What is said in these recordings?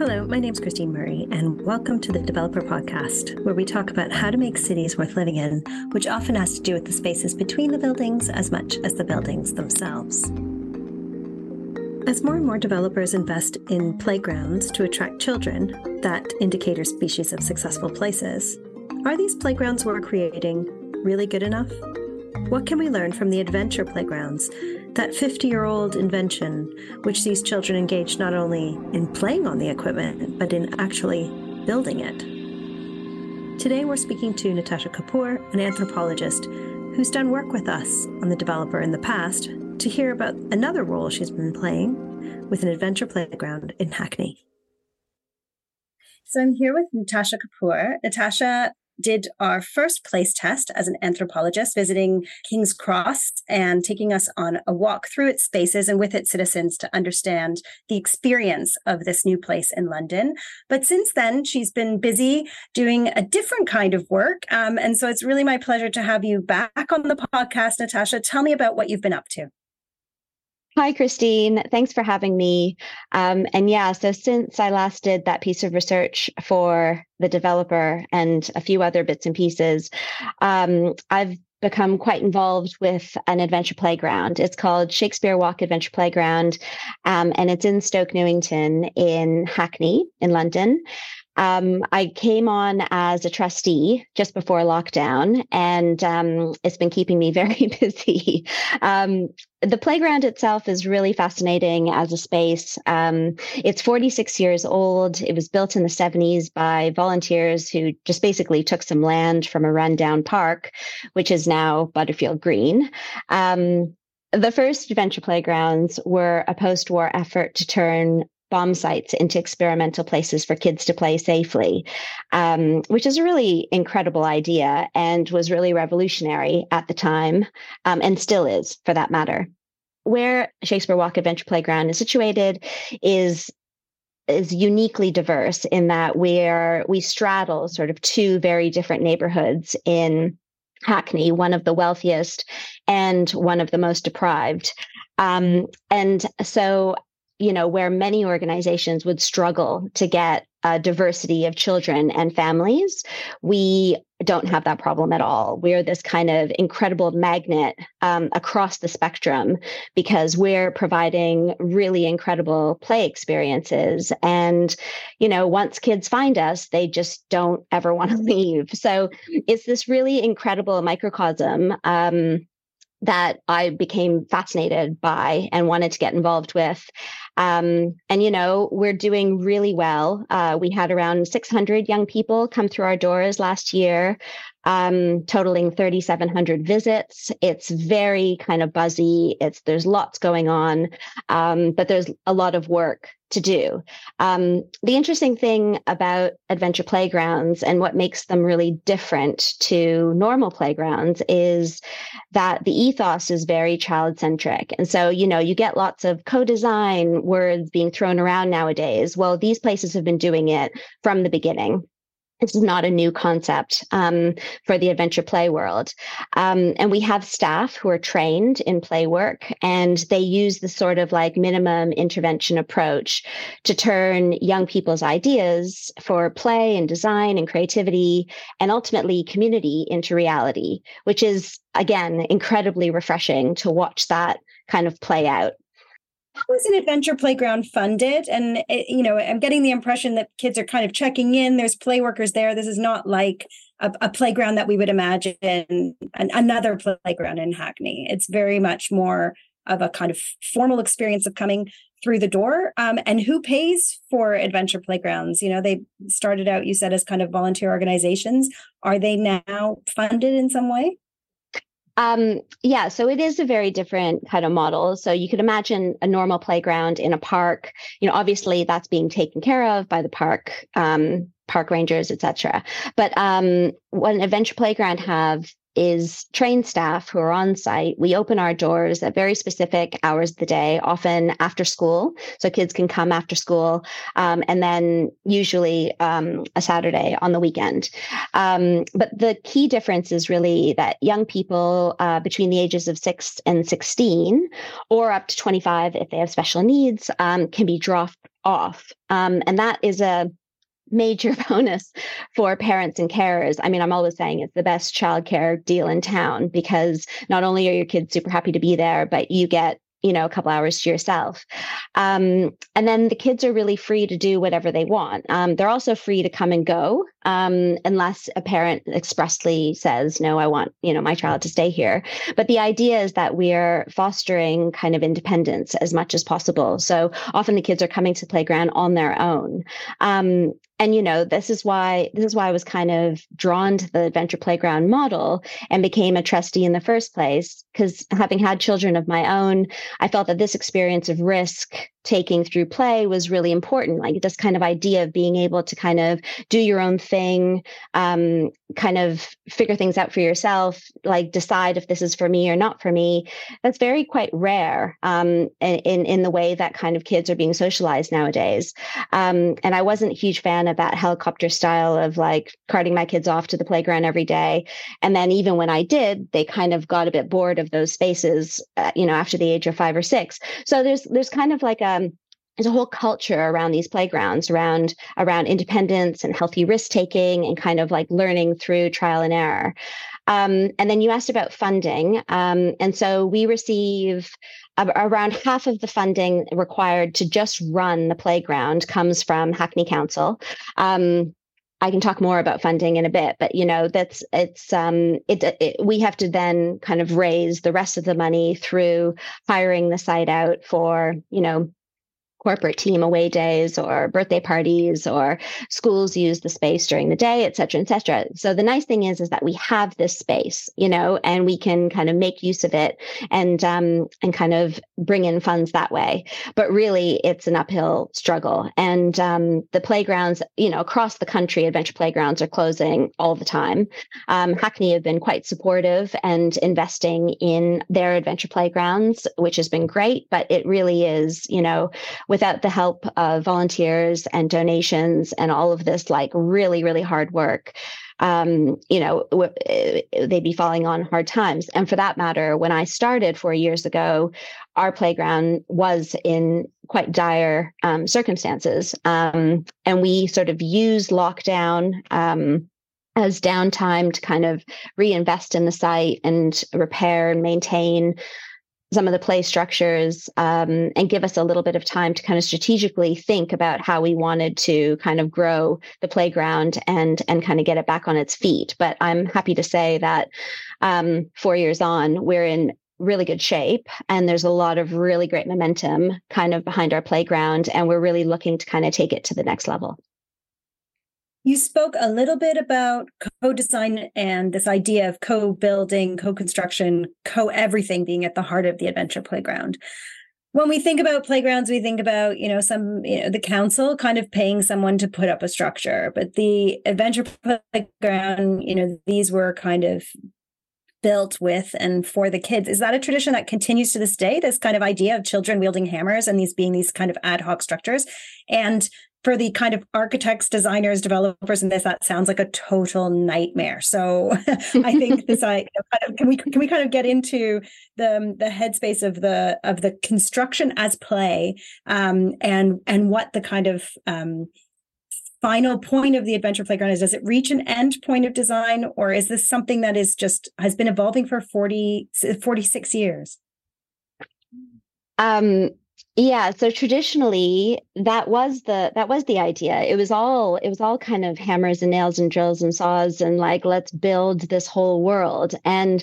Hello, my name is Christine Murray, and welcome to the Developer Podcast, where we talk about how to make cities worth living in, which often has to do with the spaces between the buildings as much as the buildings themselves. As more and more developers invest in playgrounds to attract children that indicator species of successful places, are these playgrounds we're creating really good enough? What can we learn from the adventure playgrounds that 50 year old invention, which sees children engaged not only in playing on the equipment, but in actually building it. Today, we're speaking to Nitasha Kapoor, an anthropologist who's done work with us on the developer in the past, to hear about another role she's been playing with an adventure playground in Hackney. So I'm here with Nitasha Kapoor. Nitasha did our first place test as an anthropologist, visiting King's Cross and taking us on a walk through its spaces and with its citizens to understand the experience of this new place in London. But since then, she's been busy doing a different kind of work. Um, and so it's really my pleasure to have you back on the podcast, Nitasha. Tell me about what you've been up to. Hi, Christine. Thanks for having me. Um, and yeah, so since I last did that piece of research for the developer and a few other bits and pieces, um, I've become quite involved with an adventure playground. It's called Shakespeare Walk Adventure Playground, um, and it's in Stoke Newington in Hackney in London. Um, I came on as a trustee just before lockdown, and um, it's been keeping me very busy. Um, the playground itself is really fascinating as a space. Um, it's 46 years old. It was built in the 70s by volunteers who just basically took some land from a rundown park, which is now Butterfield Green. Um, the first adventure playgrounds were a post war effort to turn bomb sites into experimental places for kids to play safely, um, which is a really incredible idea and was really revolutionary at the time um, and still is for that matter. Where Shakespeare Walk Adventure Playground is situated is is uniquely diverse in that we're we straddle sort of two very different neighborhoods in Hackney, one of the wealthiest and one of the most deprived. Um, and so you know, where many organizations would struggle to get a diversity of children and families, we don't have that problem at all. We're this kind of incredible magnet um, across the spectrum because we're providing really incredible play experiences. And, you know, once kids find us, they just don't ever want to leave. So it's this really incredible microcosm. Um, that I became fascinated by and wanted to get involved with. Um, and, you know, we're doing really well. Uh, we had around 600 young people come through our doors last year, um, totaling 3,700 visits. It's very kind of buzzy. It's there's lots going on, um, but there's a lot of work to do. Um, the interesting thing about adventure playgrounds and what makes them really different to normal playgrounds is that the ethos is very child centric. And so, you know, you get lots of co design words being thrown around nowadays. Well, these places have been doing it from the beginning. This is not a new concept um, for the adventure play world. Um, and we have staff who are trained in play work, and they use the sort of like minimum intervention approach to turn young people's ideas for play and design and creativity and ultimately community into reality, which is, again, incredibly refreshing to watch that kind of play out. How is an adventure playground funded? And it, you know, I'm getting the impression that kids are kind of checking in. There's play workers there. This is not like a, a playground that we would imagine an, another playground in Hackney. It's very much more of a kind of formal experience of coming through the door. Um, and who pays for adventure playgrounds? You know, they started out, you said, as kind of volunteer organizations. Are they now funded in some way? Um, yeah, so it is a very different kind of model. So you could imagine a normal playground in a park. You know, obviously that's being taken care of by the park, um, park rangers, etc. But um, what an adventure playground have is trained staff who are on site. We open our doors at very specific hours of the day, often after school. So kids can come after school, um, and then usually um, a Saturday on the weekend. Um, but the key difference is really that young people uh, between the ages of six and 16, or up to 25 if they have special needs, um, can be dropped off. Um, and that is a major bonus for parents and carers. I mean, I'm always saying it's the best childcare deal in town because not only are your kids super happy to be there, but you get you know a couple hours to yourself. Um, and then the kids are really free to do whatever they want. Um, they're also free to come and go um, unless a parent expressly says no i want you know my child to stay here. But the idea is that we're fostering kind of independence as much as possible. So often the kids are coming to playground on their own. Um, and you know this is why this is why i was kind of drawn to the adventure playground model and became a trustee in the first place because having had children of my own i felt that this experience of risk taking through play was really important like this kind of idea of being able to kind of do your own thing um, kind of figure things out for yourself like decide if this is for me or not for me. That's very quite rare um, in, in the way that kind of kids are being socialized nowadays. Um, and i wasn't a huge fan of that helicopter style of like carting my kids off to the playground every day. And then even when i did they kind of got a bit bored of those spaces uh, you know after the age of five or six. So there's there's kind of like a um, there's a whole culture around these playgrounds around around independence and healthy risk taking and kind of like learning through trial and error. Um, and then you asked about funding um, and so we receive around half of the funding required to just run the playground comes from hackney council. Um, I can talk more about funding in a bit, but you know that's it's um it, it, we have to then kind of raise the rest of the money through hiring the site out for you know corporate team away days or birthday parties or schools use the space during the day et cetera et cetera. So the nice thing is is that we have this space you know and we can kind of make use of it and um and kind of bring in funds that way. But really it's an uphill struggle. And um the playgrounds you know across the country adventure playgrounds are closing all the time. Um, hackney have been quite supportive and investing in their adventure playgrounds which has been great but it really is you know without the help of volunteers and donations and all of this like really really hard work um, you know, w- eh, they'd be falling on hard times. And for that matter, when I started four years ago, our playground was in quite dire um, circumstances. Um, and we sort of used lockdown um, as downtime to kind of reinvest in the site and repair and maintain some of the play structures um, and give us a little bit of time to kind of strategically think about how we wanted to kind of grow the playground and and kind of get it back on its feet. But I'm happy to say that um, four years on, we're in really good shape and there's a lot of really great momentum kind of behind our playground and we're really looking to kind of take it to the next level you spoke a little bit about co design and this idea of co building, co construction, co everything being at the heart of the adventure playground. When we think about playgrounds, we think about, you know, some, you know, the council kind of paying someone to put up a structure, but the adventure playground, you know, these were kind of built with and for the kids. Is that a tradition that continues to this day? This kind of idea of children wielding hammers and these being these kind of ad hoc structures. And for the kind of architects, designers, developers, and this, that sounds like a total nightmare. So I think this, I can we can we kind of get into the the headspace of the of the construction as play, um, and and what the kind of um, final point of the adventure playground is? Does it reach an end point of design, or is this something that is just has been evolving for 40, 46 years? Um, yeah, so traditionally that was the that was the idea. It was all it was all kind of hammers and nails and drills and saws and like let's build this whole world. And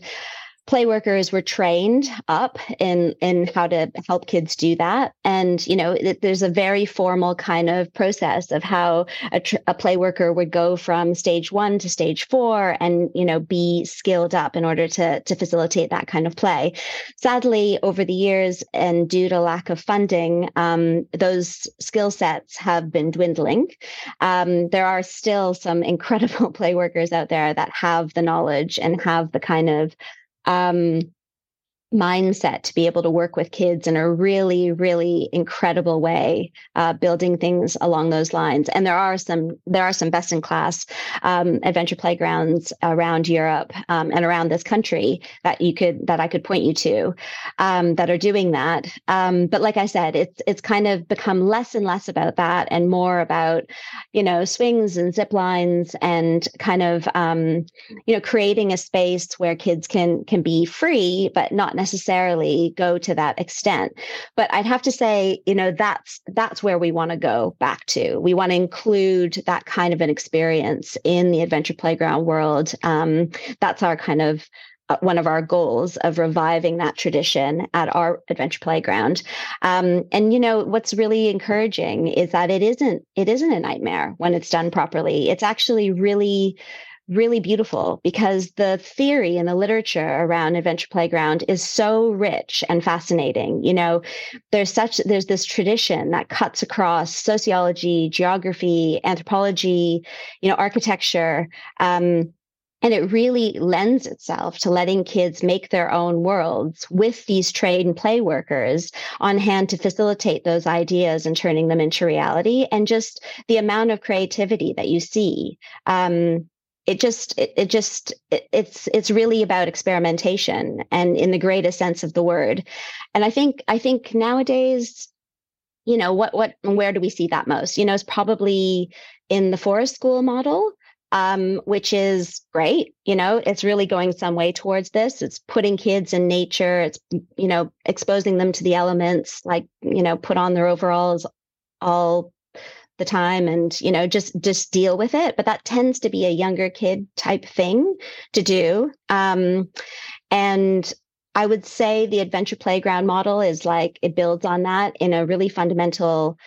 play workers were trained up in in how to help kids do that. And you know it, there's a very formal kind of process of how a, tr- a play worker would go from stage one to stage four and you know be skilled up in order to to facilitate that kind of play. Sadly over the years and due to lack of funding um, those skill sets have been dwindling. Um, there are still some incredible play workers out there that have the knowledge and have the kind of um, mindset to be able to work with kids in a really really incredible way uh, building things along those lines. And there are some there are some best in class um, adventure playgrounds around europe um, and around this country that you could that i could point you to um, that are doing that. Um, but like i said it's it's kind of become less and less about that and more about you know swings and zip lines and kind of um, you know creating a space where kids can can be free but not necessarily go to that extent. But i'd have to say you know that's that's where we want to go back to. We want to include that kind of an experience in the adventure playground world. Um, that's our kind of uh, one of our goals of reviving that tradition at our adventure playground. Um, and you know what's really encouraging is that it isn't it isn't a nightmare when it's done properly. It's actually really really beautiful because the theory and the literature around adventure playground is so rich and fascinating you know there's such there's this tradition that cuts across sociology geography anthropology you know architecture um, and it really lends itself to letting kids make their own worlds with these trade and play workers on hand to facilitate those ideas and turning them into reality. And just the amount of creativity that you see um, it just it, it just it, it's it's really about experimentation and in the greatest sense of the word. And i think i think nowadays you know what what where do we see that most? You know it's probably in the forest school model um, which is great you know it's really going some way towards this. It's putting kids in nature. It's you know exposing them to the elements like you know put on their overalls all the time and you know just just deal with it. But that tends to be a younger kid type thing to do. Um, and i would say the adventure playground model is like it builds on that in a really fundamental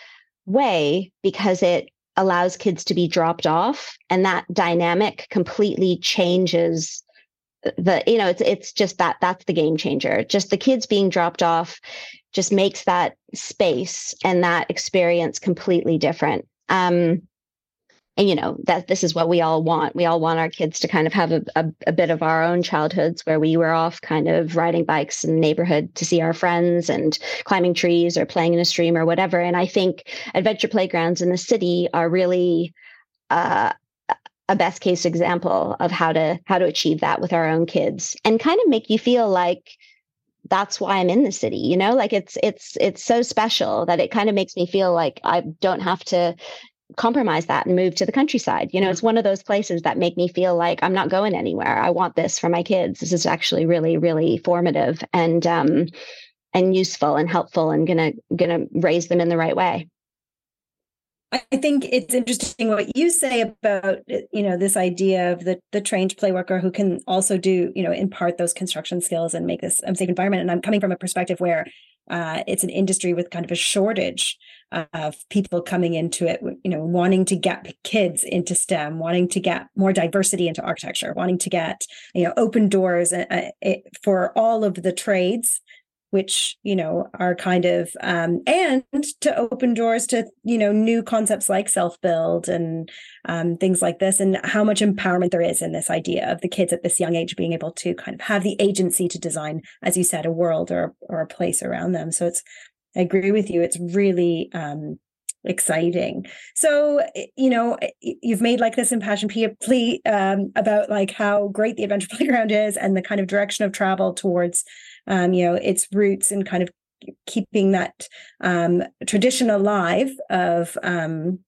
way because it allows kids to be dropped off and that dynamic completely changes the you know it's it's just that that's the game changer. Just the kids being dropped off just makes that space and that experience completely different. Um, and you know that this is what we all want. We all want our kids to kind of have a, a, a, bit of our own childhoods where we were off kind of riding bikes in the neighborhood to see our friends and climbing trees or playing in a stream or whatever. And I think adventure playgrounds in the city are really uh, a best case example of how to how to achieve that with our own kids and kind of make you feel like that's why I'm in the city, you know? Like it's it's it's so special that it kind of makes me feel like I don't have to compromise that and move to the countryside. You know, it's one of those places that make me feel like I'm not going anywhere. I want this for my kids. This is actually really really formative and um and useful and helpful and going to going to raise them in the right way. I think it's interesting what you say about you know this idea of the the trained play worker who can also do you know impart those construction skills and make this a safe environment. And I'm coming from a perspective where uh, it's an industry with kind of a shortage of people coming into it, you know, wanting to get kids into STEM, wanting to get more diversity into architecture, wanting to get you know open doors uh, uh for all of the trades which you know are kind of um, and to open doors to you know new concepts like self build and um, things like this and how much empowerment there is in this idea of the kids at this young age being able to kind of have the agency to design as you said a world or or a place around them. So it's i agree with you. It's really um, exciting. So eh, you know eh, you've made like this impassioned plea um, about like how great the adventure playground is and the kind of direction of travel towards um, you know its roots and kind of keeping that um, tradition alive of um,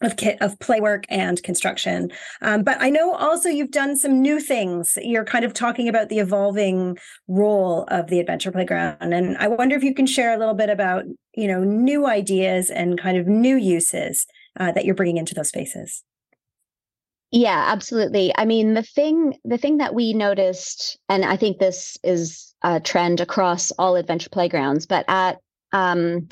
of kit of play work and construction. Um, but I know also you've done some new things. You're kind of talking about the evolving role of the adventure playground, and I wonder if you can share a little bit about you know new ideas and kind of new uses uh, that you're bringing into those spaces. Yeah, absolutely. I mean, the thing the thing that we noticed, and I think this is a trend across all adventure playgrounds, but at um,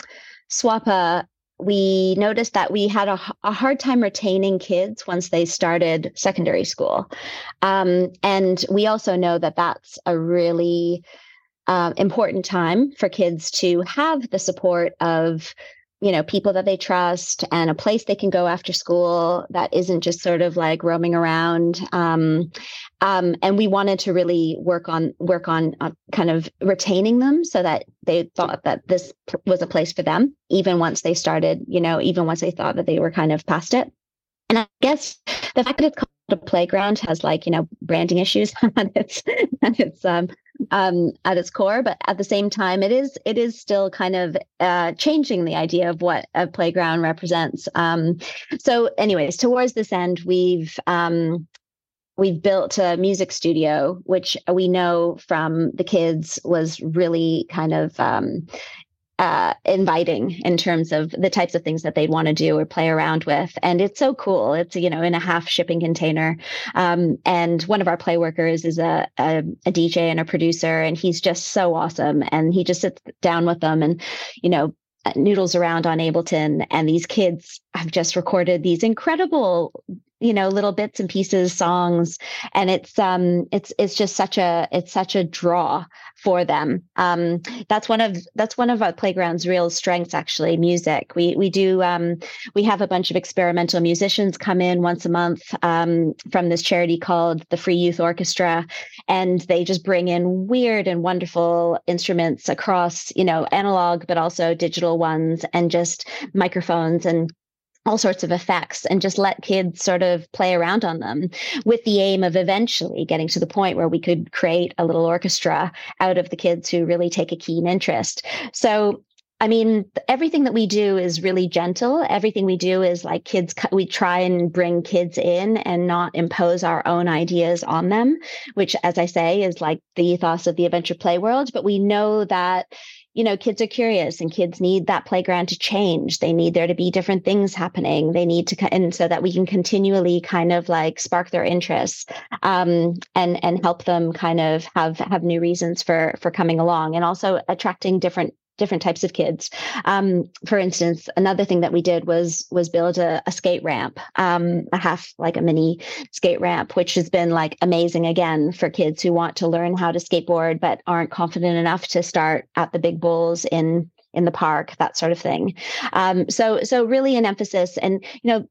SWAPA we noticed that we had a, a, hard time retaining kids once they started secondary school. Um, and we also know that that's a really uh, important time for kids to have the support of you know people that they trust and a place they can go after school that isn't just sort of like roaming around um, um, and we wanted to really work on work on uh, kind of retaining them so that they thought that this was a place for them even once they started you know even once they thought that they were kind of past it. And i guess the fact that it's called a playground has like you know branding issues. And it's and it's um um, at its core, but at the same time, it is it is still kind of uh, changing the idea of what a playground represents. Um, so, anyways, towards this end, we've um, we've built a music studio, which we know from the kids was really kind of um, uh, inviting in terms of the types of things that they'd want to do or play around with. And it's so cool. It's, you know, in a half shipping container. Um, and one of our play workers is a, a, a, DJ and a producer, and he's just so awesome. And he just sits down with them and, you know, noodles around on Ableton. And these kids have just recorded these incredible you know little bits and pieces songs and it's um it's it's just such a it's such a draw for them. Um that's one of that's one of our playground's real strengths actually music. We we do um we have a bunch of experimental musicians come in once a month um from this charity called the free youth orchestra and they just bring in weird and wonderful instruments across you know analog but also digital ones and just microphones and all sorts of effects and just let kids sort of play around on them with the aim of eventually getting to the point where we could create a little orchestra out of the kids who really take a keen interest. So I mean, everything that we do is really gentle. Everything we do is like kids, we try and bring kids in and not impose our own ideas on them, which, as I say, is like the ethos of the adventure play world. But we know that you know, kids are curious and kids need that playground to change. They need there to be different things happening. They need to, and so that we can continually kind of like spark their interests um, and and help them kind of have have new reasons for for coming along, and also attracting different different types of kids. Um, for instance, another thing that we did was was build a, a skate ramp, um, a half like a mini skate ramp, which has been like amazing again for kids who want to learn how to skateboard but aren't confident enough to start at the big bulls in in the park, that sort of thing. Um, so so really an emphasis, and you know,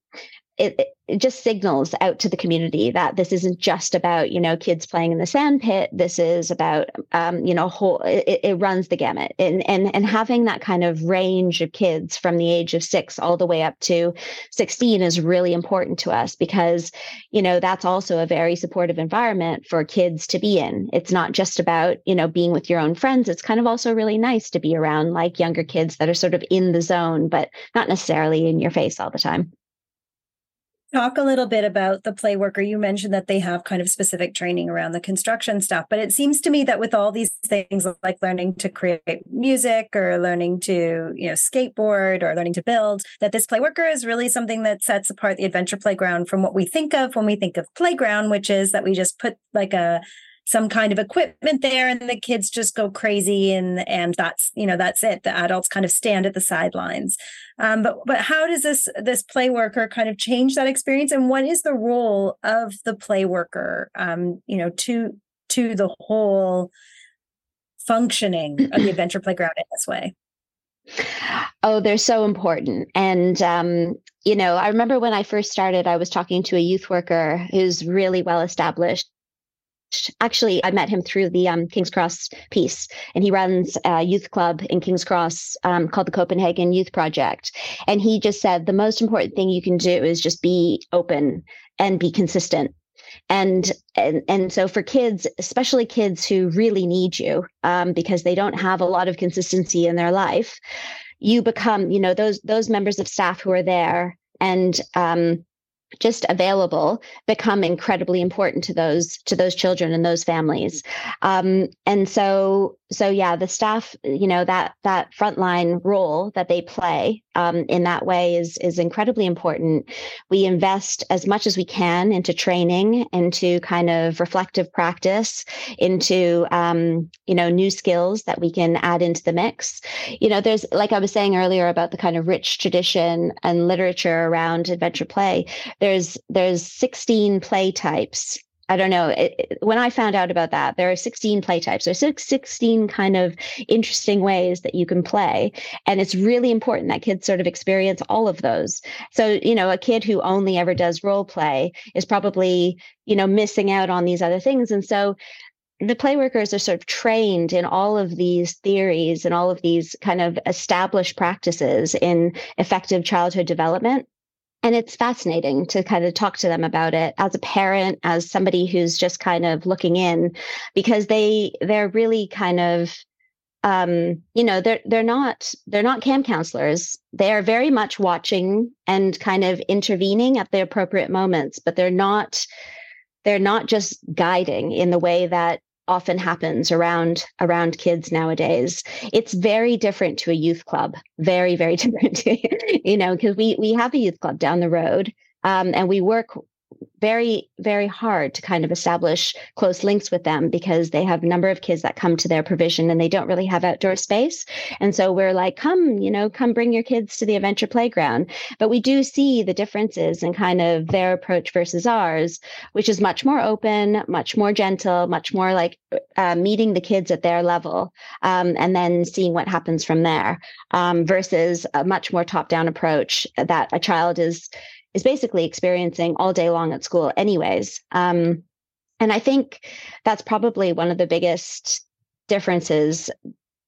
it, it just signals out to the community that this isn't just about you know kids playing in the sand pit. This is about um, you know whole it, it, runs the gamut. And, and and having that kind of range of kids from the age of six all the way up to 16 is really important to us because you know that's also a very supportive environment for kids to be in. It's not just about you know being with your own friends. It's kind of also really nice to be around like younger kids that are sort of in the zone but not necessarily in your face all the time talk a little bit about the play worker. You mentioned that they have kind of specific training around the construction stuff but it seems to me that with all these things like learning to create music or learning to you know skateboard or learning to build that this play worker is really something that sets apart the adventure playground from what we think of when we think of playground which is that we just put like a some kind of equipment there and the kids just go crazy and and that's you know that's it. The adults kind of stand at the sidelines. Um, but but how does this this play worker kind of change that experience? And what is the role of the play worker um, you know to to the whole functioning of the adventure playground in this way? Oh, they're so important. And, um, you know, I remember when I first started, I was talking to a youth worker who's really well established actually i met him through the um, king's cross piece and he runs a youth club in king's cross um, called the copenhagen youth project. And he just said the most important thing you can do is just be open and be consistent. And and and so for kids especially kids who really need you um, because they don't have a lot of consistency in their life you become you know those those members of staff who are there and um, just available become incredibly important to those to those children and those families. Um, and so so yeah the staff you know that that frontline role that they play um, in that way is is incredibly important. We invest as much as we can into training into kind of reflective practice into um, you know new skills that we can add into the mix. You know there's like i was saying earlier about the kind of rich tradition and literature around adventure play there's there's 16 play types I don't know. It, when I found out about that, there are 16 play types. There's 16 kind of interesting ways that you can play. And it's really important that kids sort of experience all of those. So, you know, a kid who only ever does role play is probably, you know, missing out on these other things. And so the play workers are sort of trained in all of these theories and all of these kind of established practices in effective childhood development and it's fascinating to kind of talk to them about it as a parent as somebody who's just kind of looking in because they they're really kind of um, you know they're they're not they're not camp counselors. They are very much watching and kind of intervening at the appropriate moments but they're not they're not just guiding in the way that often happens around around kids nowadays. It's very different to a youth club. Very very different you know because we we have a youth club down the road um, and we work very very hard to kind of establish close links with them because they have a number of kids that come to their provision and they don't really have outdoor space. And so we're like come you know come bring your kids to the adventure playground. But we do see the differences in kind of their approach versus ours which is much more open much more gentle much more like uh, meeting the kids at their level um, and then seeing what happens from there um, versus a much more top down approach that a child is is basically experiencing all day long at school, anyways. Um, and I think that's probably one of the biggest differences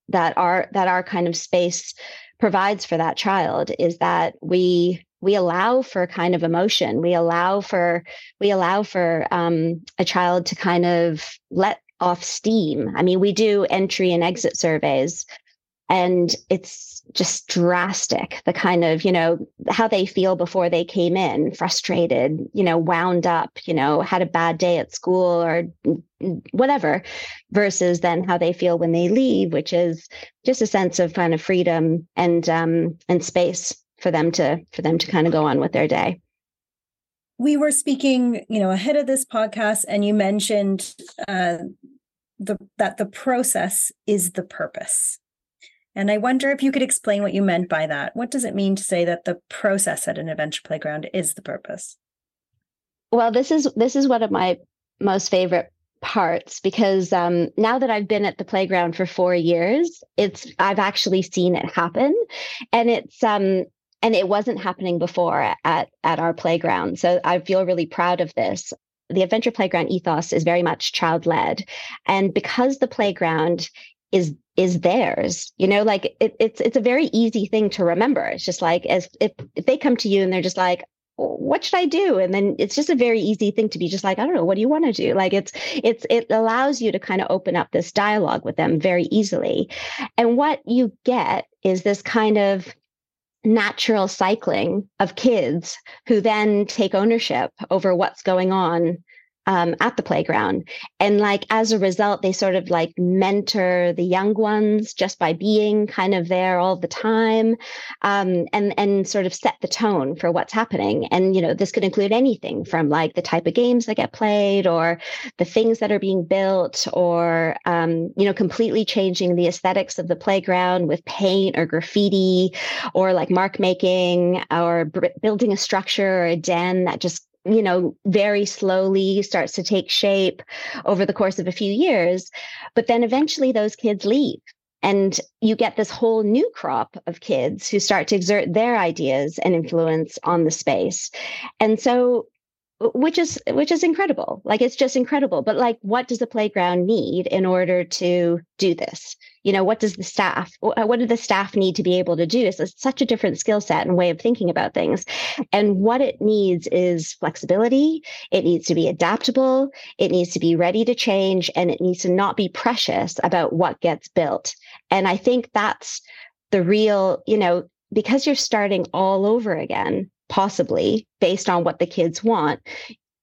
that our that our kind of space provides for that child is that we we allow for a kind of emotion we allow for we allow for um, a child to kind of let off steam i mean we do entry and exit surveys and it's just drastic the kind of you know how they feel before they came in frustrated you know wound up you know had a bad day at school or whatever versus then how they feel when they leave which is just a sense of kind of freedom and um and space for them to for them to kind of go on with their day. We were speaking you know ahead of this podcast and you mentioned uh the that the process is the purpose and I wonder if you could explain what you meant by that. What does it mean to say that the process at an adventure playground is the purpose? Well, this is this is one of my most favorite parts because um, now that I've been at the playground for four years, it's I've actually seen it happen, and it's um, and it wasn't happening before at at our playground. So I feel really proud of this. The adventure playground ethos is very much child led, and because the playground is is theirs you know like it, it's it's a very easy thing to remember. It's just like as if if they come to you and they're just like what should i do? And then it's just a very easy thing to be just like i don't know what do you want to do? Like it's it's it allows you to kind of open up this dialogue with them very easily. And what you get is this kind of natural cycling of kids who then take ownership over what's going on um, at the playground. And like as a result, they sort of like mentor the young ones just by being kind of there all the time, um, and and sort of set the tone for what's happening. And you know, this could include anything from like the type of games that get played, or the things that are being built, or um, you know, completely changing the aesthetics of the playground with paint or graffiti, or like mark making, or b- building a structure or a den that just you know, very slowly starts to take shape over the course of a few years. But then eventually those kids leave. And you get this whole new crop of kids who start to exert their ideas and influence on the space. And so which is which is incredible like it's just incredible but like what does the playground need in order to do this you know what does the staff uh, what do the staff need to be able to do? It's such a different skill set and way of thinking about things. And what it needs is flexibility. It needs to be adaptable. It needs to be ready to change and it needs to not be precious about what gets built. And i think that's the real you know because you're starting all over again possibly based on what the kids want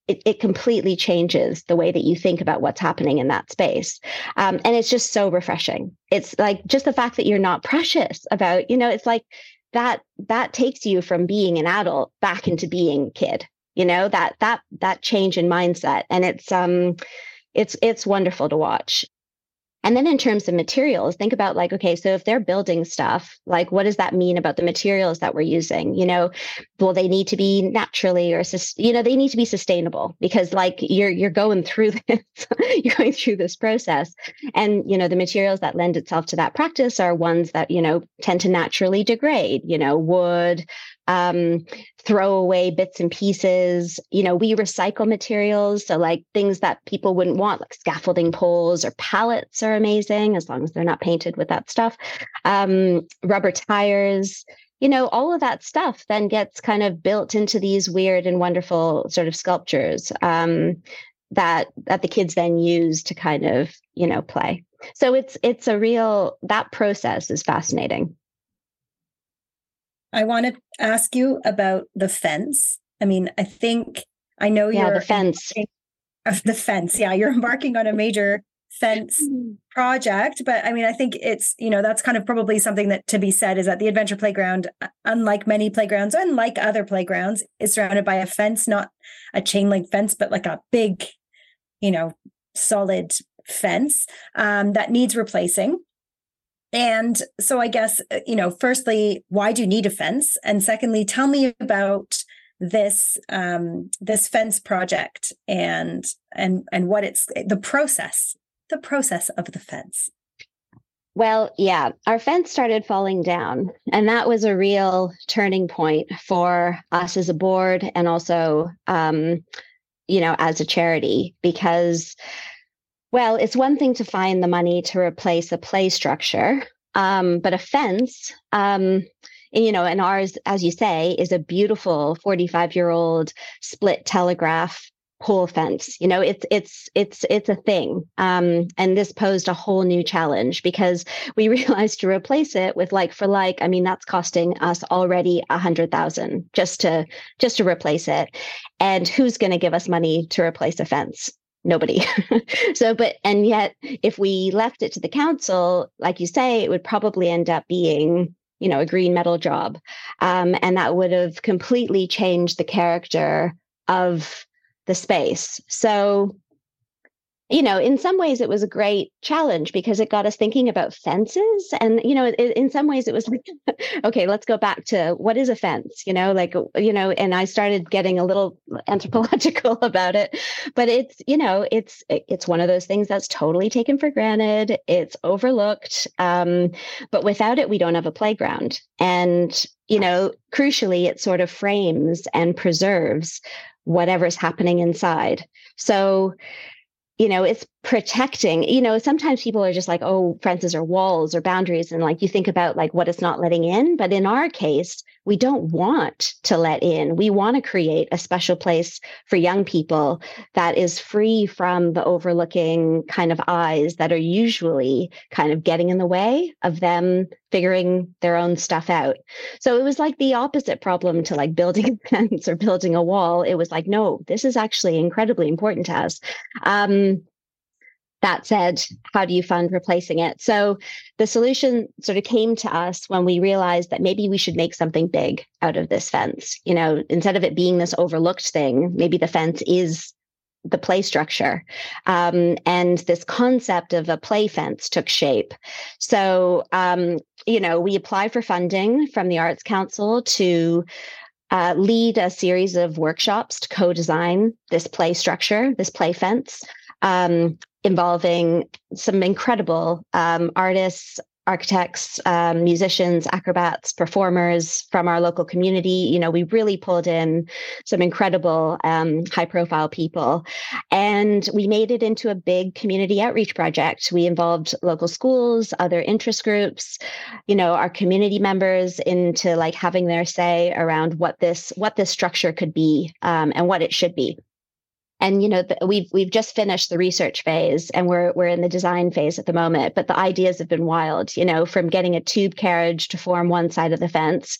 it, it completely changes the way that you think about what's happening in that space. Um, and it's just so refreshing. It's like just the fact that you're not precious about you know it's like that that takes you from being an adult back into being kid you know that that that change in mindset. And it's um it's it's wonderful to watch and then in terms of materials, think about like, okay, so if they're building stuff, like what does that mean about the materials that we're using? You know, well, they need to be naturally or you know, they need to be sustainable because like you're you're going through this, you're going through this process. And you know, the materials that lend itself to that practice are ones that, you know, tend to naturally degrade, you know, wood, um, throw away bits and pieces. You know, we recycle materials. So, like things that people wouldn't want, like scaffolding poles or pallets, are amazing as long as they're not painted with that stuff. Um, rubber tires, you know, all of that stuff then gets kind of built into these weird and wonderful sort of sculptures um, that that the kids then use to kind of you know play. So it's it's a real that process is fascinating. I want to ask you about the fence. I mean, I think I know yeah, you're the fence. Of the fence. Yeah, you're embarking on a major fence mm-hmm. project, but I mean, I think it's, you know, that's kind of probably something that to be said is that the adventure playground, unlike many playgrounds, unlike other playgrounds, is surrounded by a fence, not a chain link fence, but like a big, you know, solid fence um, that needs replacing. And so I guess, uh, you know, firstly, why do you need a fence? And secondly, tell me about this um, this fence project and and and what it's the process the process of the fence well yeah our fence started falling down and that was a real turning point for us as a board and also um, you know as a charity because well, it's one thing to find the money to replace a play structure, um, but a fence, um, you know, and ours, as you say, is a beautiful 45 year old split telegraph pole fence. You know, it's it's it's it's a thing, um, and this posed a whole new challenge because we realized to replace it with like for like. I mean, that's costing us already a hundred thousand just to just to replace it, and who's going to give us money to replace a fence? Nobody. so, but, and yet, if we left it to the council, like you say, it would probably end up being, you know, a green metal job. Um, and that would have completely changed the character of the space. So, you know, in some ways it was a great challenge because it got us thinking about fences. And, you know, in, in some ways it was like, okay, let's go back to what is a fence, you know, like, you know, and I started getting a little anthropological about it. But it's, you know, it's, it's one of those things that's totally taken for granted. It's overlooked. Um, but without it, we don't have a playground. And, you know, crucially, it sort of frames and preserves whatever's happening inside. So, you know it's protecting you know sometimes people are just like oh fences are walls or boundaries and like you think about like what it's not letting in but in our case we don't want to let in. We want to create a special place for young people that is free from the overlooking kind of eyes that are usually kind of getting in the way of them figuring their own stuff out. So it was like the opposite problem to like building a fence or building a wall. It was like, no, this is actually incredibly important to us. Um, that said, how do you fund replacing it? So the solution sort of came to us when we realized that maybe we should make something big out of this fence. You know, instead of it being this overlooked thing, maybe the fence is the play structure. Um, and this concept of a play fence took shape. So, um, you know, we applied for funding from the Arts Council to uh, lead a series of workshops to co design this play structure, this play fence um, involving some incredible um, artists, architects, um, musicians, acrobats, performers from our local community. You know, we really pulled in some incredible um, high profile people. And we made it into a big community outreach project. We involved local schools, other interest groups, you know, our community members into like having their say around what this what this structure could be um, and what it should be and you know the, we've we've just finished the research phase and we're we're in the design phase at the moment but the ideas have been wild you know from getting a tube carriage to form one side of the fence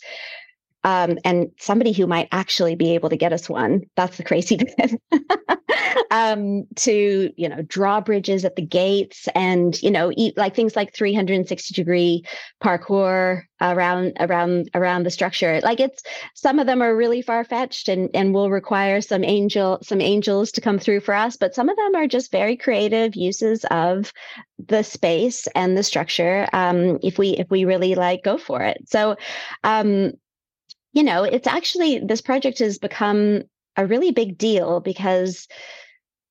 um, and somebody who might actually be able to get us one. That's the crazy bit. um, to you know drawbridges at the gates and you know eat like things like 360 degree parkour around around around the structure like it's some of them are really far fetched and and will require some angel some angels to come through for us but some of them are just very creative uses of the space and the structure um, if we if we really like go for it so um, you know it's actually this project has become a really big deal because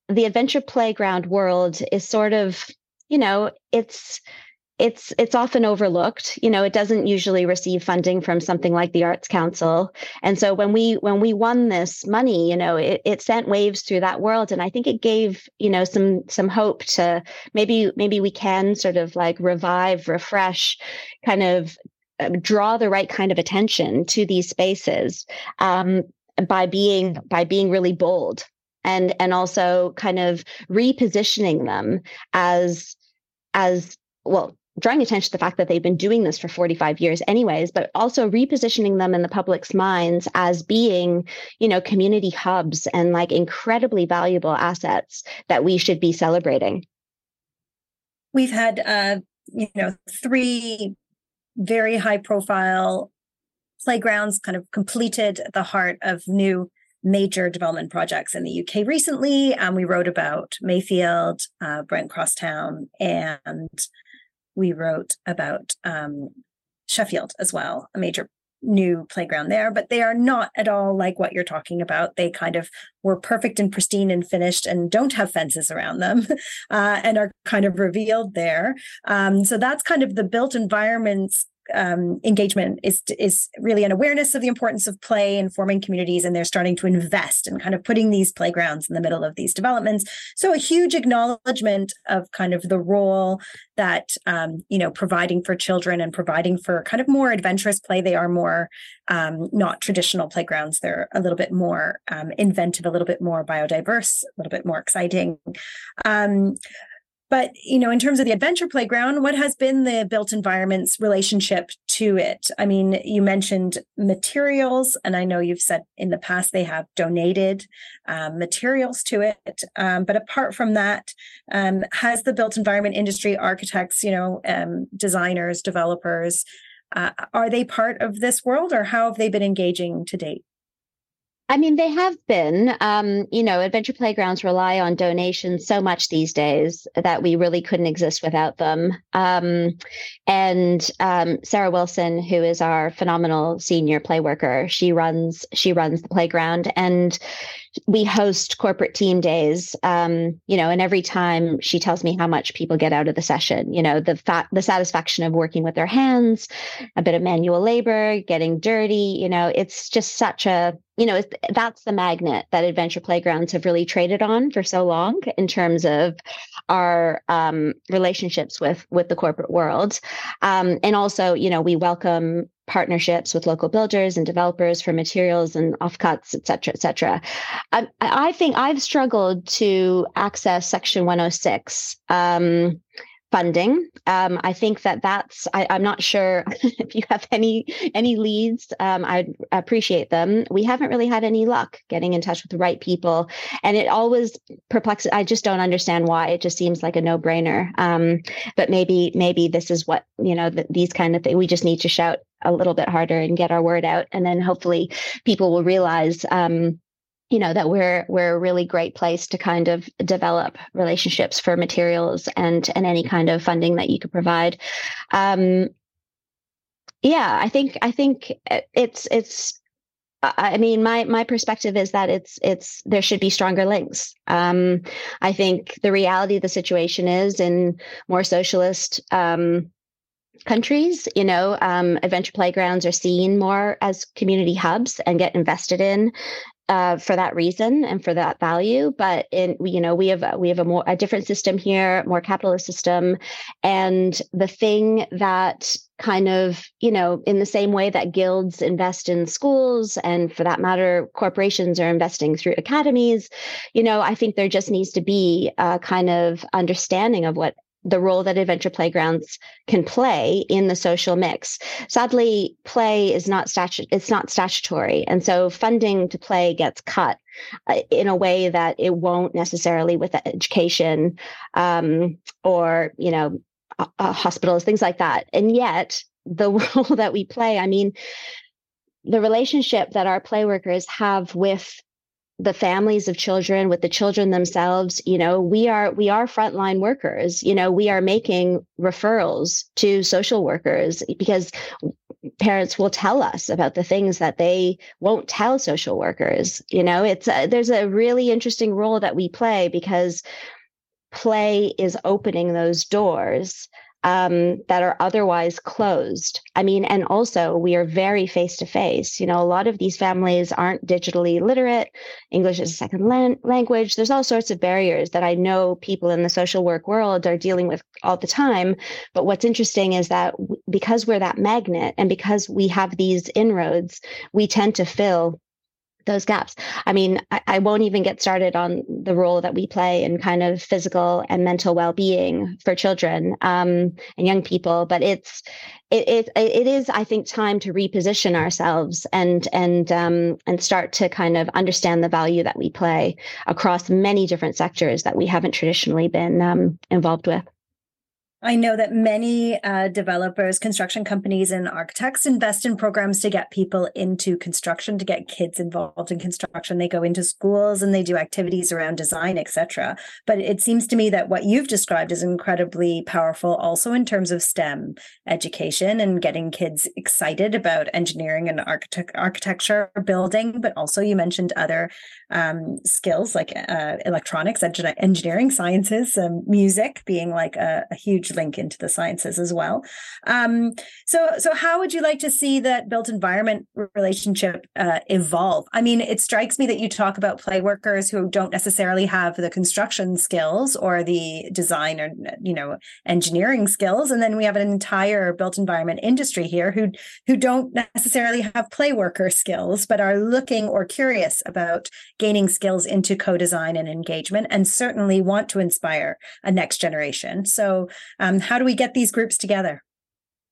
the adventure playground world is sort of you know it's it's it's often overlooked. You know it doesn't usually receive funding from something like the arts council. And so when we when we won this money you know it, it sent waves through that world. And i think it gave you know some some hope to maybe maybe we can sort of like revive refresh kind of draw the right kind of attention to these spaces um, by being by being really bold and and also kind of repositioning them as as well drawing attention to the fact that they've been doing this for 45 years anyways but also repositioning them in the public's minds as being you know community hubs and like incredibly valuable assets that we should be celebrating. We've had uh you know three very high profile playgrounds kind of completed the heart of new major development projects in the UK recently. Um, we wrote about Mayfield, uh, Brent Crosstown, and we wrote about um, Sheffield as well, a major new playground there, but they are not at all like what you're talking about. They kind of were perfect and pristine and finished and don't have fences around them uh, and are kind of revealed there. Um, so that's kind of the built environments um, engagement is is really an awareness of the importance of play and forming communities, and they're starting to invest and in kind of putting these playgrounds in the middle of these developments. So a huge acknowledgement of kind of the role that um, you know providing for children and providing for kind of more adventurous play. They are more um, not traditional playgrounds. They're a little bit more um, inventive, a little bit more biodiverse, a little bit more exciting. But you know in terms of the adventure playground what has been the built environment's relationship to it? I mean you mentioned materials and i know you've said in the past they have donated um, materials to it. Um, but apart from that um, has the built environment industry architects you know um, designers developers uh, are they part of this world or how have they been engaging to date I mean, they have been. Um, you know, adventure playgrounds rely on donations so much these days that we really couldn't exist without them. Um, and um, Sarah Wilson, who is our phenomenal senior play worker, she runs she runs the playground, and we host corporate team days um, you know and every time she tells me how much people get out of the session you know the the satisfaction of working with their hands a bit of manual labor getting dirty you know it's just such a you know that's the magnet that adventure playgrounds have really traded on for so long in terms of our um, relationships with with the corporate world. Um, and also you know we welcome partnerships with local builders and developers for materials and offcuts, et cetera, et cetera. I, I think I've struggled to access Section 106. Um, funding. Um, I think that that's. I, am not sure if you have any any leads. Um, I appreciate them. We haven't really had any luck getting in touch with the right people, and it always perplexes. I just don't understand why. It just seems like a no brainer. Um, but maybe maybe this is what you know. The, these kind of things. We just need to shout a little bit harder and get our word out, and then hopefully people will realize um, you know that we're we're a really great place to kind of develop relationships for materials and and any kind of funding that you could provide um yeah i think i think it's it's I mean, my my perspective is that it's it's there should be stronger links. Um, I think the reality of the situation is in more socialist um, countries, you know, um, adventure playgrounds are seen more as community hubs and get invested in uh, for that reason and for that value. But in you know we have we have a more a different system here, more capitalist system, and the thing that kind of you know in the same way that guilds invest in schools and for that matter corporations are investing through academies you know i think there just needs to be a kind of understanding of what the role that adventure playgrounds can play in the social mix. Sadly, play is not statu- it's not statutory, and so funding to play gets cut uh, in a way that it won't necessarily with education um, or you know uh, hospitals, things like that. And yet, the role that we play, I mean, the relationship that our play workers have with the families of children with the children themselves you know we are we are frontline workers. You know we are making referrals to social workers because parents will tell us about the things that they won't tell social workers. You know it's a, there's a really interesting role that we play because play is opening those doors um, that are otherwise closed. I mean, and also we are very face to face. You know, a lot of these families aren't digitally literate. English is a second lan- language. There's all sorts of barriers that I know people in the social work world are dealing with all the time. But what's interesting is that because we're that magnet and because we have these inroads, we tend to fill those gaps. I mean, I, I, won't even get started on the role that we play in kind of physical and mental well-being for children um, and young people. But it's it, it it is, I think, time to reposition ourselves and and um, and start to kind of understand the value that we play across many different sectors that we haven't traditionally been um, involved with. I know that many uh, developers, construction companies, and architects invest in programs to get people into construction, to get kids involved in construction. They go into schools and they do activities around design, etc. But it seems to me that what you've described is incredibly powerful, also in terms of STEM education and getting kids excited about engineering and architect- architecture, building. But also, you mentioned other um, skills like uh, electronics, engineering, sciences, um, music being like a, a huge link into the sciences as well. Um, so, so how would you like to see that built environment relationship uh, evolve? I mean, it strikes me that you talk about play workers who don't necessarily have the construction skills or the design or you know engineering skills, and then we have an entire built environment industry here who who don't necessarily have play worker skills, but are looking or curious about gaining skills into co-design and engagement, and certainly want to inspire a next generation. So um, how do we get these groups together?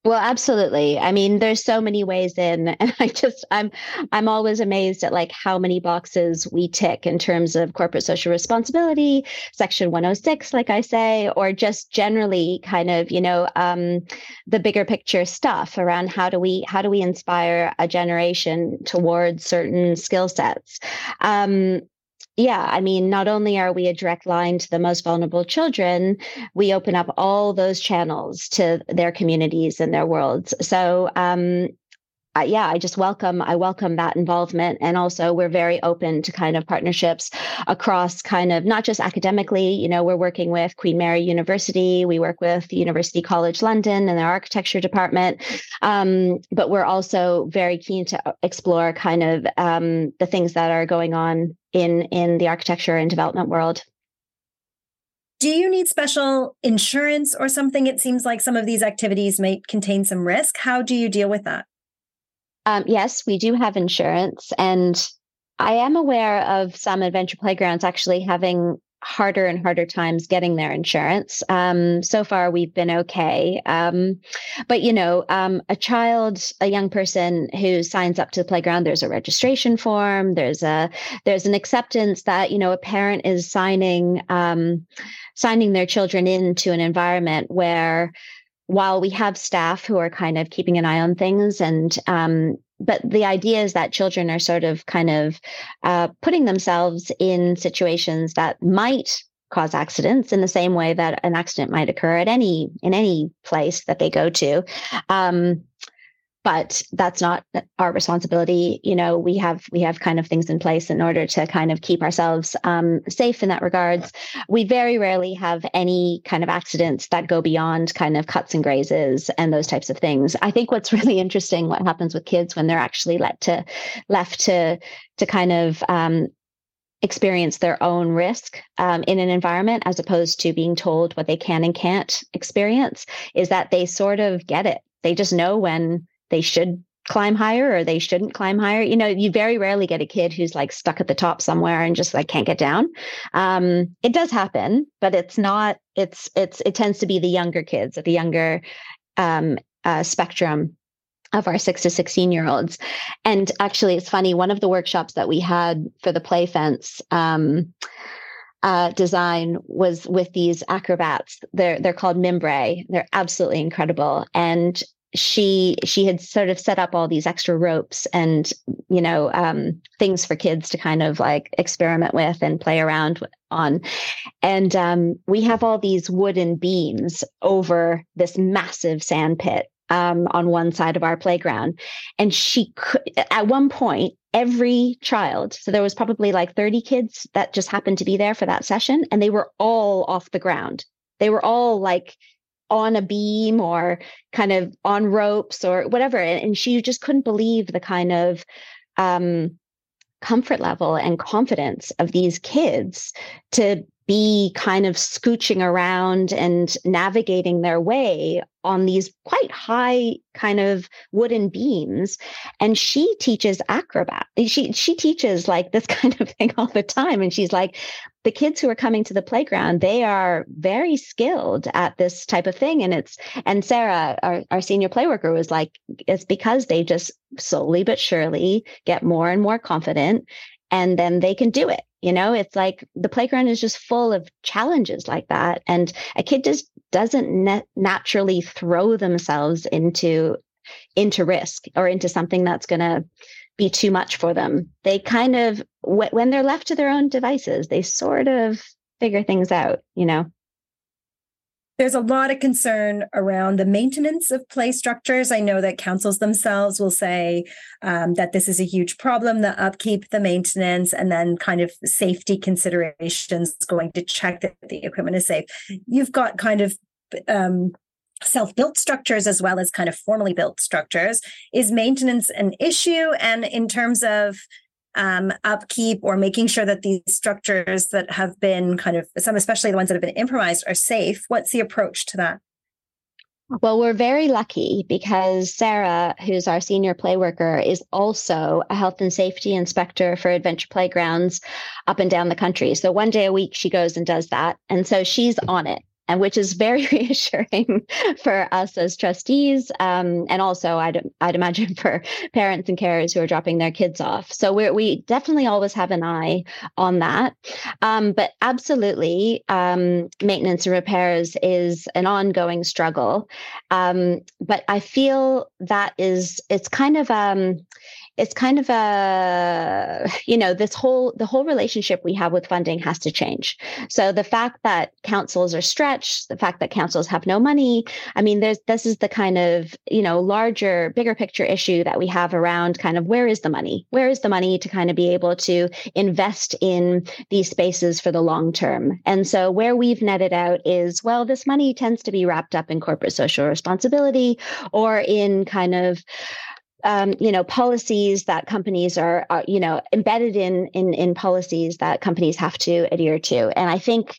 Well, absolutely. I mean, there's so many ways in, and I just I'm I'm always amazed at like how many boxes we tick in terms of corporate social responsibility, Section 106, like I say, or just generally kind of you know um, the bigger picture stuff around how do we how do we inspire a generation towards certain skill sets. Um, yeah, I mean, not only are we a direct line to the most vulnerable children, we open up all those channels to their communities and their worlds. So, um, yeah, I just welcome I welcome that involvement, and also we're very open to kind of partnerships across kind of not just academically. You know, we're working with Queen Mary University, we work with University College London and their architecture department, um, but we're also very keen to uh, explore kind of um, the things that are going on in in the architecture and development world. Do you need special insurance or something? It seems like some of these activities might contain some risk. How do you deal with that? Um, yes, we do have insurance, and I am aware of some adventure playgrounds actually having harder and harder times getting their insurance. Um, so far, we've been okay. Um, but you know, um, a child, a young person who signs up to the playground, there's a registration form. There's a there's an acceptance that you know a parent is signing um, signing their children into an environment where while we have staff who are kind of keeping an eye on things and um, but the idea is that children are sort of kind of uh, putting themselves in situations that might cause accidents in the same way that an accident might occur at any in any place that they go to. Um, but that's not our responsibility. You know we have we have kind of things in place in order to kind of keep ourselves um, safe in that regards. We very rarely have any kind of accidents that go beyond kind of cuts and grazes and those types of things. I think what's really interesting what happens with kids when they're actually let to left to to kind of um, experience their own risk um, in an environment as opposed to being told what they can and can't experience is that they sort of get it. They just know when they should climb higher or they shouldn't climb higher. You know, you very rarely get a kid who's like stuck at the top somewhere and just like can't get down. Um, it does happen, but it's not. It's it's it tends to be the younger kids at the younger um, uh, spectrum of our six to 16 year olds. And actually, it's funny, one of the workshops that we had for the play fence. Um, uh, design was with these acrobats. They're they're called Mimbre. They're absolutely incredible, and she she had sort of set up all these extra ropes and you know um, things for kids to kind of like experiment with and play around on. And um, we have all these wooden beams over this massive sand pit um, on one side of our playground. And she could at one point every child so there was probably like 30 kids that just happened to be there for that session and they were all off the ground. They were all like on a beam or kind of on ropes or whatever. And, and she just couldn't believe the kind of um, comfort level and confidence of these kids to be kind of scooching around and navigating their way on these quite high kind of wooden beams. And she teaches acrobat she she teaches like this kind of thing all the time. And she's like the kids who are coming to the playground they are very skilled at this type of thing. And it's and sarah our, our senior play worker was like it's because they just slowly but surely get more and more confident and then they can do it you know it's like the playground is just full of challenges like that and a kid just doesn't naturally throw themselves into into risk or into something that's going to be too much for them. They kind of when they're left to their own devices they sort of figure things out you know there's a lot of concern around the maintenance of play structures. I know that councils themselves will say um, that this is a huge problem the upkeep, the maintenance, and then kind of safety considerations going to check that the equipment is safe. You've got kind of um, self-built structures as well as kind of formally built structures is maintenance an issue and in terms of um, upkeep or making sure that these structures that have been kind of some, especially the ones that have been improvised, are safe? What's the approach to that? Well, we're very lucky because Sarah, who's our senior play worker, is also a health and safety inspector for adventure playgrounds up and down the country. So one day a week she goes and does that. And so she's on it and which is very reassuring for us as trustees, um, and also I'd I'd imagine for parents and carers who are dropping their kids off. So we we definitely always have an eye on that, um, but absolutely, um, maintenance and repairs is an ongoing struggle. Um, but I feel that is it's kind of um, it's kind of a you know this whole the whole relationship we have with funding has to change. So the fact that councils are stretched the fact that councils have no money i mean there's this is the kind of you know larger bigger picture issue that we have around kind of where is the money? Where is the money to kind of be able to invest in these spaces for the long term? And so where we've netted out is well this money tends to be wrapped up in corporate social responsibility or in kind of um, you know policies that companies are, are, you know embedded in in in policies that companies have to adhere to. And i think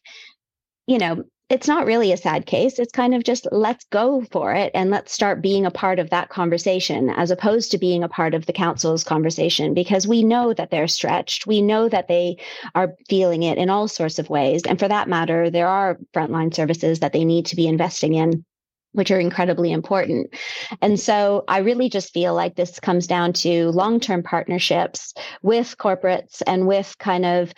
you know it's not really a sad case. It's kind of just let's go for it and let's start being a part of that conversation as opposed to being a part of the council's conversation because we know that they're stretched. We know that they are feeling it in all sorts of ways. And for that matter there are frontline services that they need to be investing in which are incredibly important. And so I really just feel like this comes down to long term partnerships with corporates and with kind of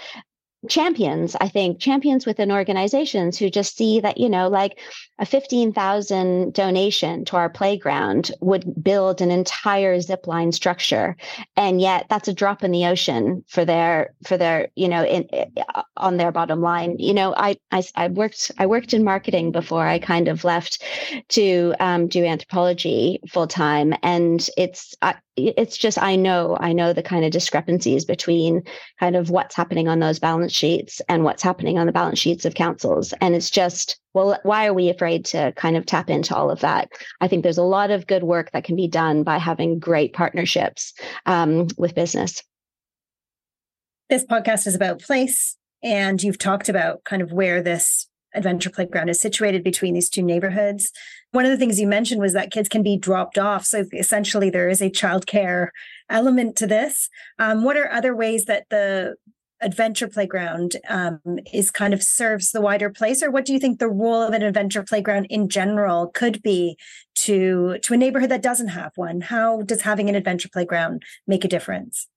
champions i think champions within organizations who just see that you know like a 15,000 donation to our playground would build an entire zip line structure. And yet that's a drop in the ocean for their for their you know in, on their bottom line. You know I, I i worked i worked in marketing before i kind of left to um, do anthropology full time. And it's I, it's just i know i know the kind of discrepancies between kind of what's happening on those balance sheets and what's happening on the balance sheets of councils. And it's just well why are we afraid to kind of tap into all of that? I think there's a lot of good work that can be done by having great partnerships um, with business. This podcast is about place and you've talked about kind of where this adventure playground is situated between these two neighborhoods. One of the things you mentioned was that kids can be dropped off. So essentially, there is a childcare element to this. Um, what are other ways that the adventure playground um, is kind of serves the wider place or what do you think the role of an adventure playground in general could be to to a neighborhood that doesn't have one how does having an adventure playground make a difference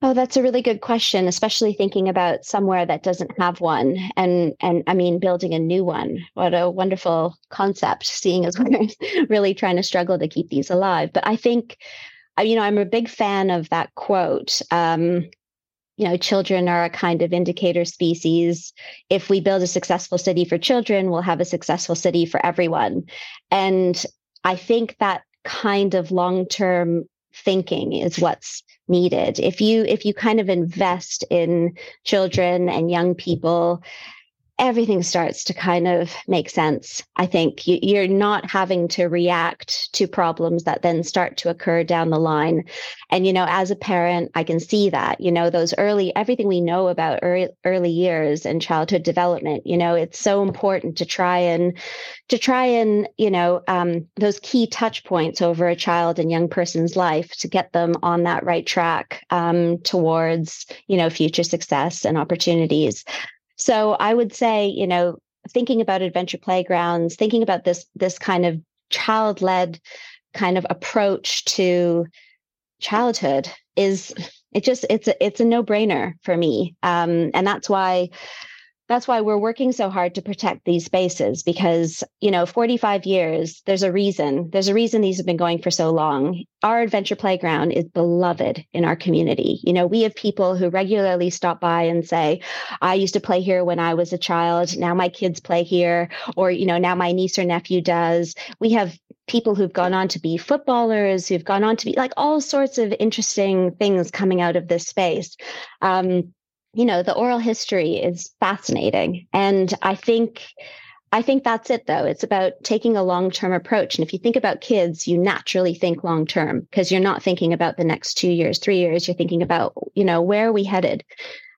Oh, that's a really good question, especially thinking about somewhere that doesn't have one and and I mean building a new one. What a wonderful concept seeing as we're really trying to struggle to keep these alive. But I think you know, I'm a big fan of that quote. Um, you know, children are a kind of indicator species. If we build a successful city for children, we'll have a successful city for everyone. And I think that kind of long-term thinking is what's needed. If you if you kind of invest in children and young people everything starts to kind of make sense. I think you're not having to react to problems that then start to occur down the line. And, you know, as a parent, I can see that, you know, those early, everything we know about early, early years and childhood development, you know, it's so important to try and, to try and, you know, um, those key touch points over a child and young person's life to get them on that right track um, towards, you know, future success and opportunities. So I would say, you know, thinking about adventure playgrounds, thinking about this this kind of child-led kind of approach to childhood is it just it's a it's a no-brainer for me. Um, and that's why that's why we're working so hard to protect these spaces because you know 45 years there's a reason. There's a reason these have been going for so long. Our adventure playground is beloved in our community. You know we have people who regularly stop by and say i used to play here when i was a child. Now my kids play here or you know now my niece or nephew does. We have people who've gone on to be footballers who've gone on to be like all sorts of interesting things coming out of this space. Um, you know the oral history is fascinating. And i think i think that's it though. It's about taking a long-term approach. And if you think about kids you naturally think long term because you're not thinking about the next two years three years. You're thinking about you know where are we headed.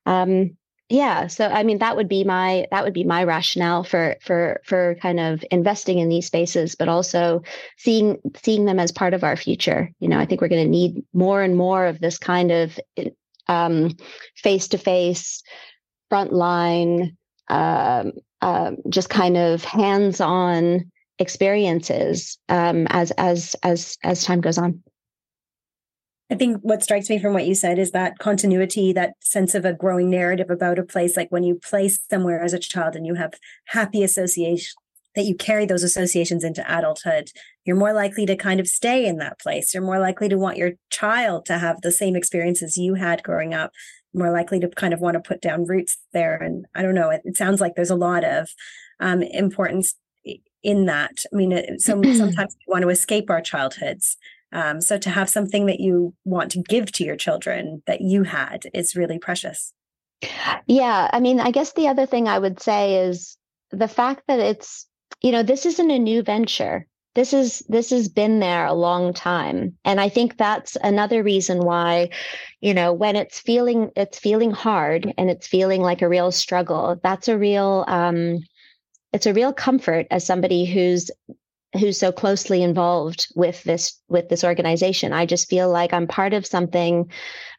Um, yeah. So i mean that would be my that would be my rationale for for for kind of investing in these spaces but also seeing seeing them as part of our future. You know i think we're going to need more and more of this kind of face to face, frontline, um, uh, just kind of hands on experiences um, as as as as time goes on. I think what strikes me from what you said is that continuity, that sense of a growing narrative about a place. Like when you place somewhere as a child and you have happy association, that you carry those associations into adulthood, you're more likely to kind of stay in that place. You're more likely to want your child to have the same experiences you had growing up, more likely to kind of want to put down roots there. And I don't know, it, it sounds like there's a lot of um, importance in that. I mean, so sometimes we want to escape our childhoods. Um, so to have something that you want to give to your children that you had is really precious. Yeah. I mean, I guess the other thing I would say is the fact that it's you know, this isn't a new venture. This is this has been there a long time. And I think that's another reason why, you know, when it's feeling it's feeling hard and it's feeling like a real struggle, that's a real um it's a real comfort as somebody who's who's so closely involved with this with this organization i just feel like i'm part of something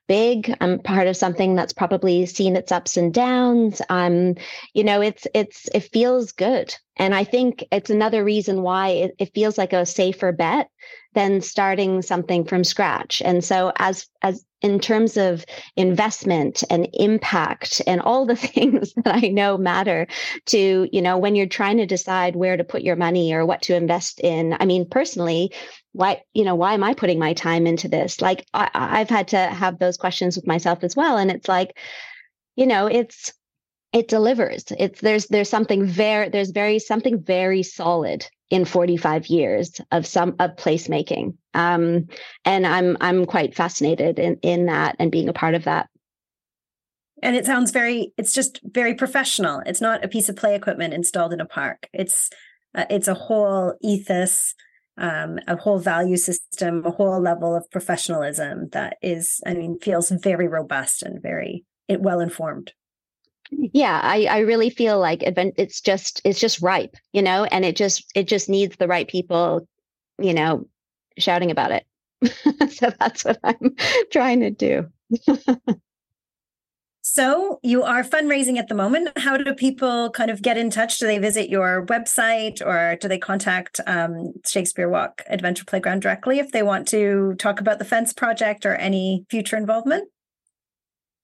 big. I'm part of something that's probably seen its ups and downs. I'm you know it's it's it feels good. And i think it's another reason why it, it feels like a safer bet than starting something from scratch and so as as in terms of investment and impact and all the things that I know matter to, you know, when you're trying to decide where to put your money or what to invest in. I mean, personally, why, you know, why am I putting my time into this? Like, I, I've had to have those questions with myself as well. And it's like, you know, it's, it delivers. It's there's there's something very there's very something very solid in 45 years of some of placemaking. Um, and i'm i'm quite fascinated in in that and being a part of that. And it sounds very it's just very professional. It's not a piece of play equipment installed in a park. It's uh, it's a whole ethos um, a whole value system a whole level of professionalism that is i mean feels very robust and very well informed yeah I, I really feel like it's just it's just ripe you know and it just it just needs the right people you know shouting about it. So that's what i'm trying to do. So you are fundraising at the moment. How do people kind of get in touch? Do they visit your website or do they contact um, shakespeare walk adventure playground directly if they want to talk about the fence project or any future involvement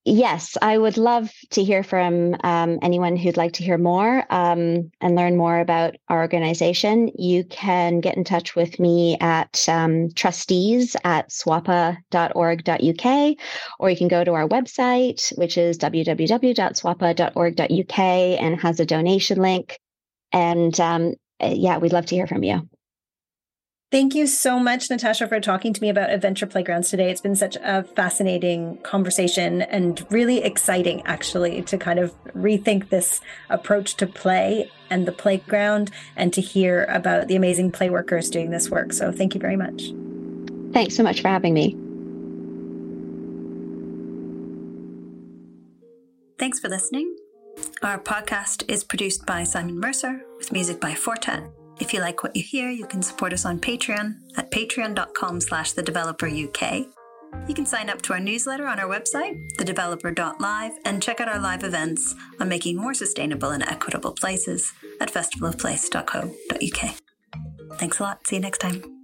Yes, I would love to hear from um, anyone who'd like to hear more um, and learn more about our organization. You can get in touch with me at um, trustees at swapa.org.uk, or you can go to our website, which is www.swapa.org.uk and has a donation link. And um, yeah, we'd love to hear from you. Thank you so much, Nitasha, for talking to me about Adventure Playgrounds today. It's been such a fascinating conversation and really exciting, actually, to kind of rethink this approach to play and the playground and to hear about the amazing play workers doing this work. So, thank you very much. Thanks so much for having me. Thanks for listening. Our podcast is produced by Simon Mercer with music by Fortet. If you like what you hear, you can support us on Patreon at patreon.com slash the developer UK. You can sign up to our newsletter on our website, thedeveloper.live, and check out our live events on making more sustainable and equitable places at festivalofplace.co.uk. Thanks a lot. See you next time.